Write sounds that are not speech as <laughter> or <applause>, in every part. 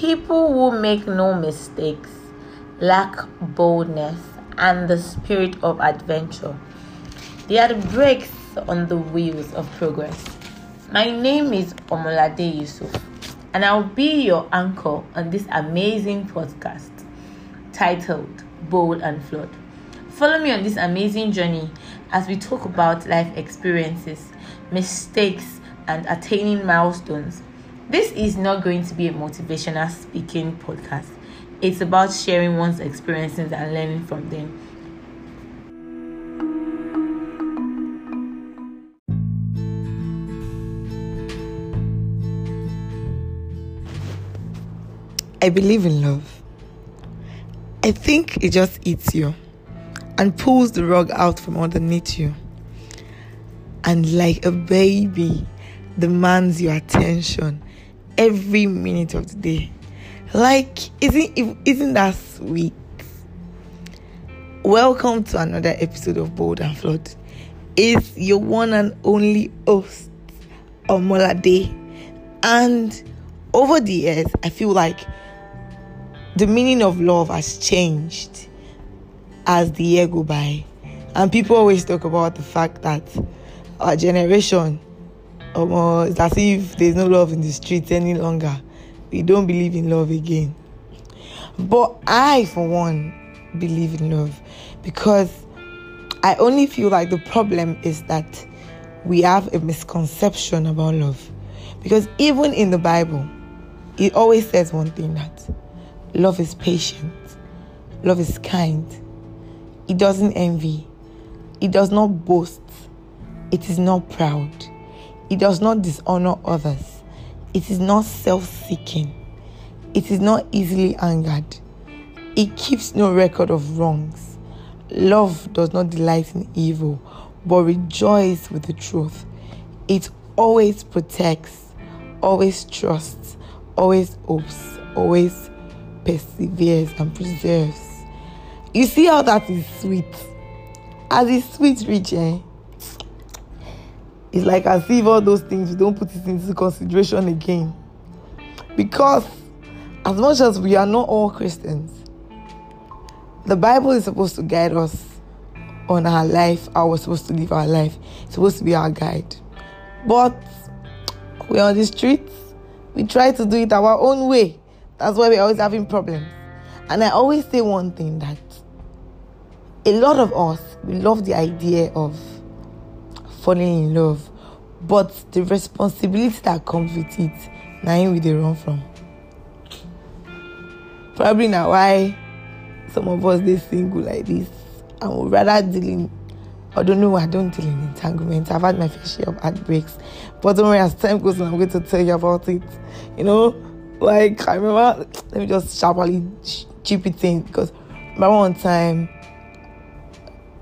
People who make no mistakes lack boldness and the spirit of adventure. They are the brakes on the wheels of progress. My name is Omolade Yusuf, and I'll be your anchor on this amazing podcast titled Bold and Flawed. Follow me on this amazing journey as we talk about life experiences, mistakes, and attaining milestones. This is not going to be a motivational speaking podcast. It's about sharing one's experiences and learning from them. I believe in love. I think it just eats you and pulls the rug out from underneath you. And like a baby, demands your attention every minute of the day. Like, isn't isn't that sweet? Welcome to another episode of Bold and Flawed. It's your one and only host, Omolade. And over the years, I feel like the meaning of love has changed as the year go by. And people always talk about the fact that our generation, um, it's as if there's no love in the streets any longer. We don't believe in love again. But I, for one, believe in love because I only feel like the problem is that we have a misconception about love. Because even in the Bible, it always says one thing that love is patient, love is kind, it doesn't envy, it does not boast, it is not proud, it does not dishonor others, it is not self seeking, it is not easily angered, it keeps no record of wrongs. Love does not delight in evil, but rejoices with the truth. It always protects, always trusts, always hopes, always perseveres and preserves. You see how that is sweet? As it's sweet eh? It's like as if all those things we don't put it into consideration again. Because as much as we are not all Christians, the Bible is supposed to guide us on our life, how we're supposed to live our life. It's supposed to be our guide. But we're on the streets, we try to do it our own way. That's why we're always having problems. And I always say one thing that a lot of us we love the idea of falling in love, but the responsibility that comes with it, now we they run from. Probably now why some of us they single like this and would rather deal in I don't know, I don't deal in entanglements. I've had my fair share of heartbreaks. But don't worry, as time goes on, I'm going to tell you about it. You know, like I remember, let me just sharply chip it in because remember one time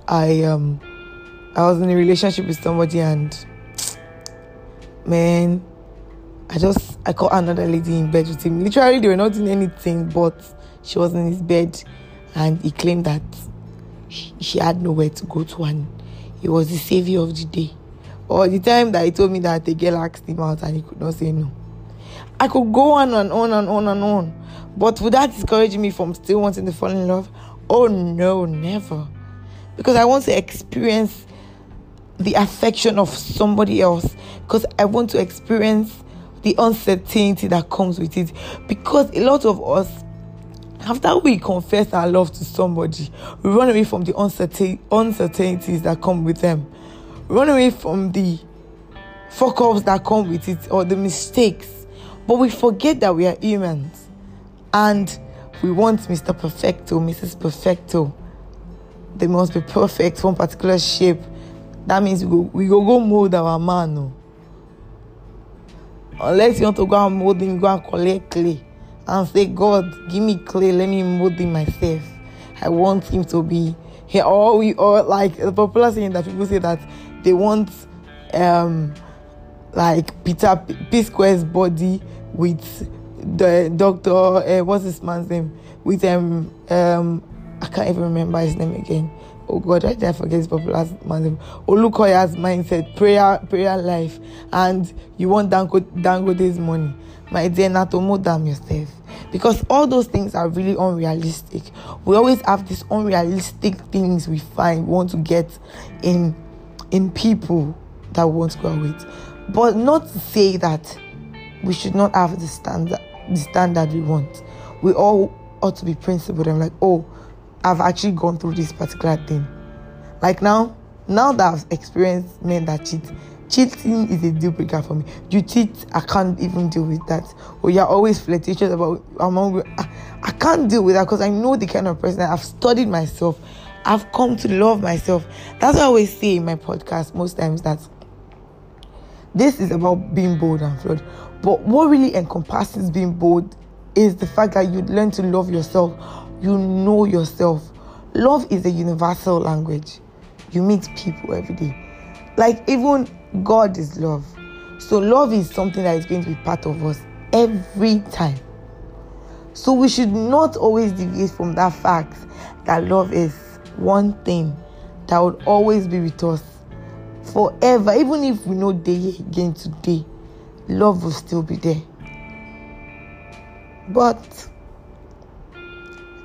I um I was in a relationship with somebody and man, I just I caught another lady in bed with him. Literally, they were not doing anything, but she was in his bed, and he claimed that she, she had nowhere to go to, and he was the savior of the day. Or the time that he told me that the girl asked him out and he could not say no. I could go on and on and on and on. But would that discourage me from still wanting to fall in love? Oh no, never. Because I want to experience the affection of somebody else. Because I want to experience the uncertainty that comes with it. Because a lot of us, after we confess our love to somebody, we run away from the uncertain- uncertainties that come with them. Run away from the fuck ups that come with it or the mistakes but we forget that we are humans and we want Mr. Perfecto, Mrs. Perfecto. They must be perfect, one particular shape. That means we go, we go, go mold our man. No? Unless you want to go and mold him, go and collect clay and say, God, give me clay, let me mold him myself. I want him to be here. Or we or like the popular saying that people say that they want um like Peter P Square's body with the doctor, uh, what's this man's name? With um, um, I can't even remember his name again. Oh God, I did forget his popular man's name. Olukoya's mindset, prayer, prayer life, and you want Dango Dangote's money. My dear, not to mold them yourself because all those things are really unrealistic. We always have these unrealistic things we find we want to get in in people that we want to go with. But not to say that we should not have the standard the standard we want. We all ought to be principled I'm like, oh, I've actually gone through this particular thing. Like now, now that I've experienced men that cheat, cheating is a deal breaker for me. You cheat, I can't even deal with that. Or you're always flirtatious about among I, I can't deal with that because I know the kind of person I've studied myself. I've come to love myself. That's what I always say in my podcast most times that this is about being bold and flawed. But what really encompasses being bold is the fact that you learn to love yourself. You know yourself. Love is a universal language. You meet people every day. Like even God is love. So love is something that is going to be part of us every time. So we should not always deviate from that fact that love is one thing that would always be with us forever. Even if we know day again today, love will still be there. But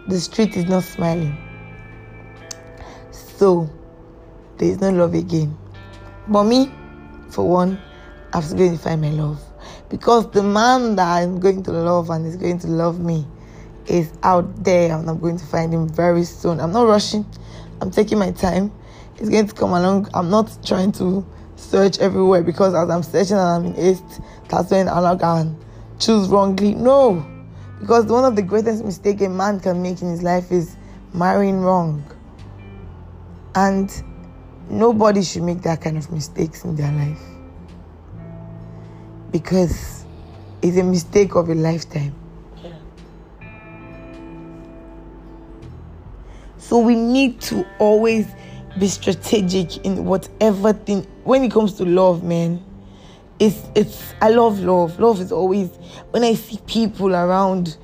the street is not smiling. So there is no love again. But me, for one, I'm going to find my love. Because the man that I'm going to love and is going to love me is out there and I'm going to find him very soon. I'm not rushing, I'm taking my time. It's going to come along. I'm not trying to search everywhere because as I'm searching and I'm in haste, that's when I'm going choose wrongly. No. Because one of the greatest mistakes a man can make in his life is marrying wrong. And nobody should make that kind of mistakes in their life. Because it's a mistake of a lifetime. So we need to always be strategic in whatever thing when it comes to love, man. It's it's I love love. Love is always when I see people around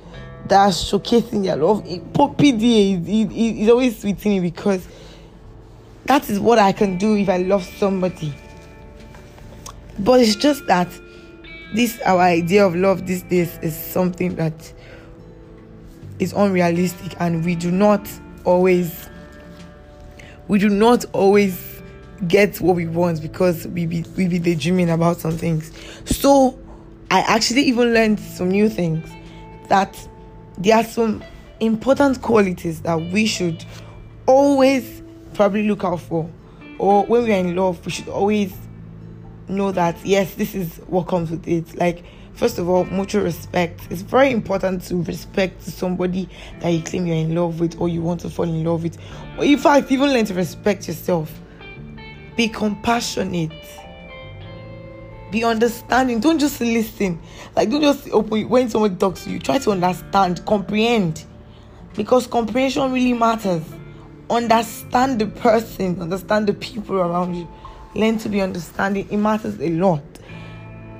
that are showcasing their love. PDA is, is, is always sweet to me because that is what I can do if I love somebody. But it's just that this our idea of love these days is something that is unrealistic and we do not always we do not always get what we want because we be we be daydreaming about some things. So I actually even learned some new things that there are some important qualities that we should always probably look out for. Or when we are in love, we should always know that yes, this is what comes with it. Like First of all, mutual respect. It's very important to respect somebody that you claim you're in love with or you want to fall in love with. Or in fact, even learn to respect yourself. Be compassionate. Be understanding. Don't just listen. Like don't just open when someone talks to you. Try to understand, comprehend. Because comprehension really matters. Understand the person, understand the people around you. Learn to be understanding. It matters a lot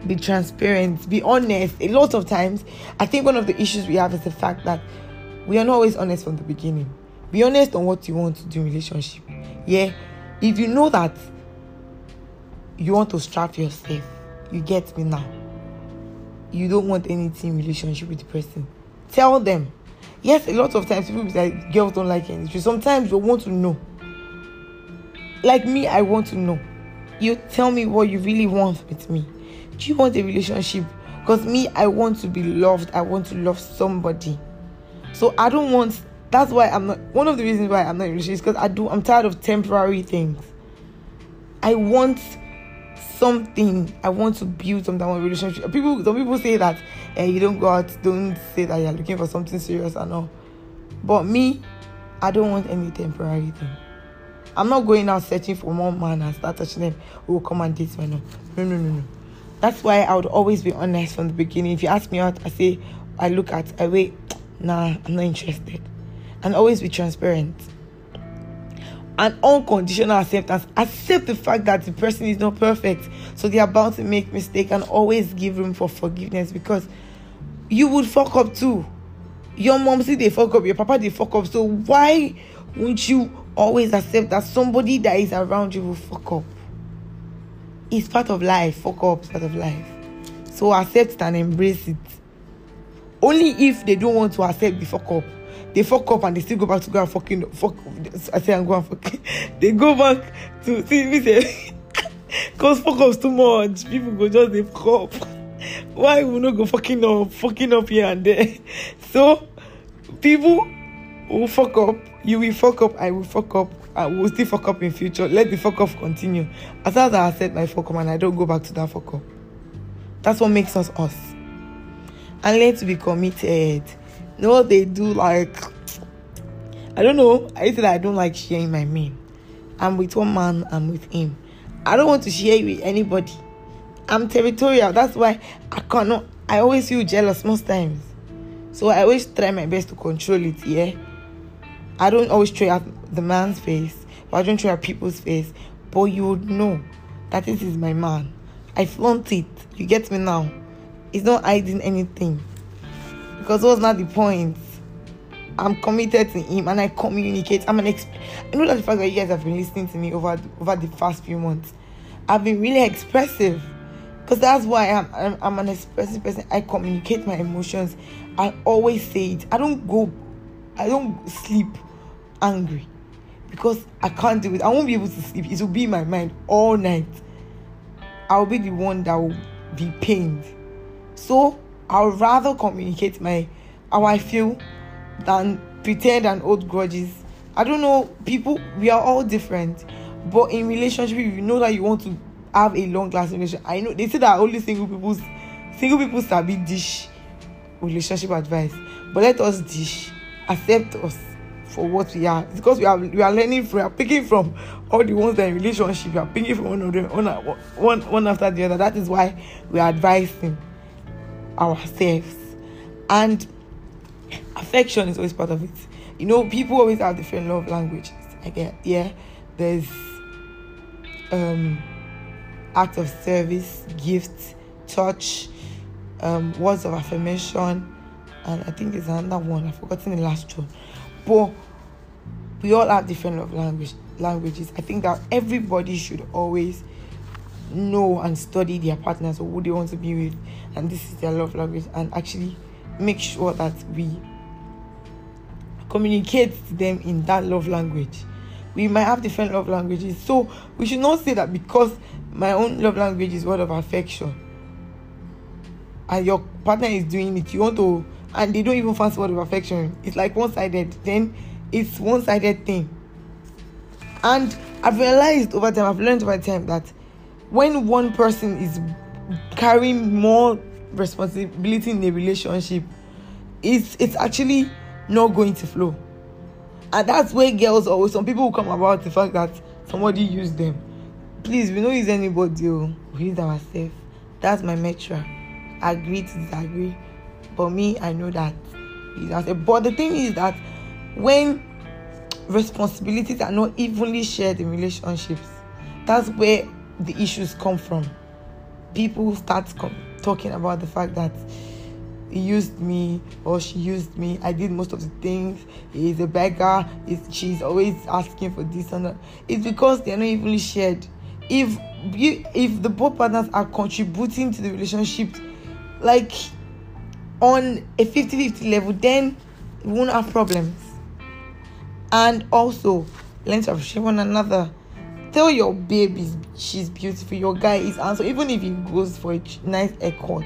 be transparent, be honest. A lot of times, I think one of the issues we have is the fact that we are not always honest from the beginning. Be honest on what you want to do in relationship. Yeah, if you know that you want to strap yourself, you get me now. You don't want anything relationship with the person. Tell them. Yes, a lot of times people be like girls don't like anything. Sometimes you want to know. Like me, I want to know. You tell me what you really want with me do you want a relationship? Because me, I want to be loved. I want to love somebody. So I don't want. That's why I'm not. One of the reasons why I'm not in relationship is because I do. I'm tired of temporary things. I want something. I want to build some type of relationship. People, some people say that eh, you don't go out. Don't say that you're looking for something serious and all. But me, I don't want any temporary thing. I'm not going out searching for one man and start touching them. Will come and date me? No, no, no, no, no. That's why I would always be honest from the beginning. If you ask me out, I say, I look at, I wait, nah, I'm not interested. And always be transparent. And unconditional acceptance. Accept the fact that the person is not perfect. So they are bound to make mistakes and always give room for forgiveness because you would fuck up too. Your mom see they fuck up, your papa they fuck up. So why won't you always accept that somebody that is around you will fuck up? It's part of life. Fuck up, part of life. So accept it and embrace it. only if they don't want to accept the fuck up they fuck up and they still go back to go and fucking fuck i say and go and fuck <laughs> they go back to see me say <laughs> cause fuck up's too much. People go just they fuck up. Why we not go fucking up fucking up here and there? <laughs> So people will fuck up. You will fuck up i will fuck up. I will still fuck up in future. Let the fuck up continue. As long as i accept my fuck up and i don't go back to that fuck up. That's what makes us us. And to be committed no they do like i don't know. I that i don't like sharing my main i'm with one man i'm with him. I don't want to share with anybody. I'm territorial. That's why i cannot i always feel jealous most times. So i always try my best to control it yeah? I don't always try at the man's face but i don't try at people's face. But you would know that this is my man. I flaunt it. You get me now? It's not hiding anything because what's not the point? I'm committed to him and i communicate. I'm an exp- i know that the fact that you guys have been listening to me over over the past few months i've been really expressive. Because that's why I'm, I'm i'm an expressive person. I communicate my emotions. I always say it. I don't go i don't sleep angry. Because i can't do it. I won't be able to sleep. It will be in my mind all night. I'll be the one that will be pained. So I'll rather communicate my how I feel than pretend and hold grudges. I don't know, people we are all different, but in relationship, you know that you want to have a long lasting relationship, I know they say that only single people single people sabi dish relationship advice, but let us dish, accept us for what we are. It's because we are we are learning from we are picking from all the ones that in relationship, we are picking from one one, one, one after the other. That is why we are advising ourselves and affection is always part of it. You know people always have different love languages i get yeah? There's um act of service gift touch um words of affirmation and i think there's another one i've forgotten the last one. But we all have different love language languages. I think that everybody should always know and study their partners or who they want to be with. And this is their love language. And actually make sure that we communicate to them in that love language. We might have different love languages. So we should not say that because my own love language is word of affection and your partner is doing it you want to and they don't even fancy word of affection. It's like one-sided. Then it's one-sided thing. And i've realized over time i've learned over time that when one person is carrying more responsibility in a relationship it's it's actually not going to flow. And that's where girls always some people will come about the fact that somebody used them. Please we don't use anybody oh. We use ourselves that's my metra agree to disagree. But me i know that but the thing is that when responsibilities are not evenly shared in relationships that's where the issues come from. People start com- talking about the fact that he used me or she used me. I did most of the things. He's a beggar. He's, she's always asking for this and that. It's because they're not evenly shared. If you, if the both partners are contributing to the relationship, like on a 50-50 level, then we won't have problems. And also, learn to appreciate one another tell your baby she's beautiful your guy is handsome even if he goes for a nice haircut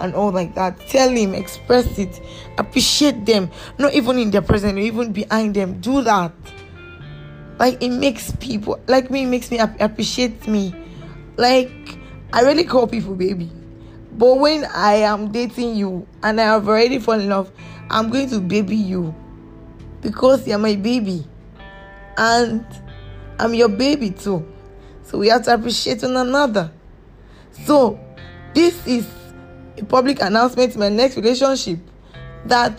and all like that tell him express it appreciate them not even in their presence even behind them do that. Like it makes people like me makes me appreciate me. Like i really call people baby but when i am dating you and i have already fallen in love i'm going to baby you because you're my baby. And I'm your baby too. So we have to appreciate one another. So this is a public announcement to my next relationship that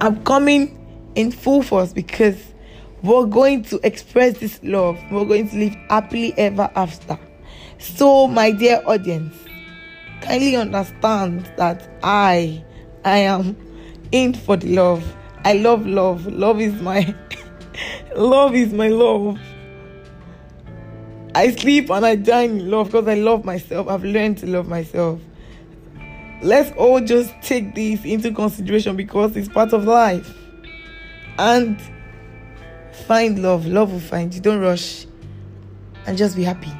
I'm coming in full force because we're going to express this love. We're going to live happily ever after. So, my dear audience, kindly understand that I I am in for the love. I love love. Love is my <laughs> love is my love. I sleep and I die in love because I love myself. I've learned to love myself. let's all just take this into consideration because it's part of life. And find love. Love will find you. Don't rush. And just be happy.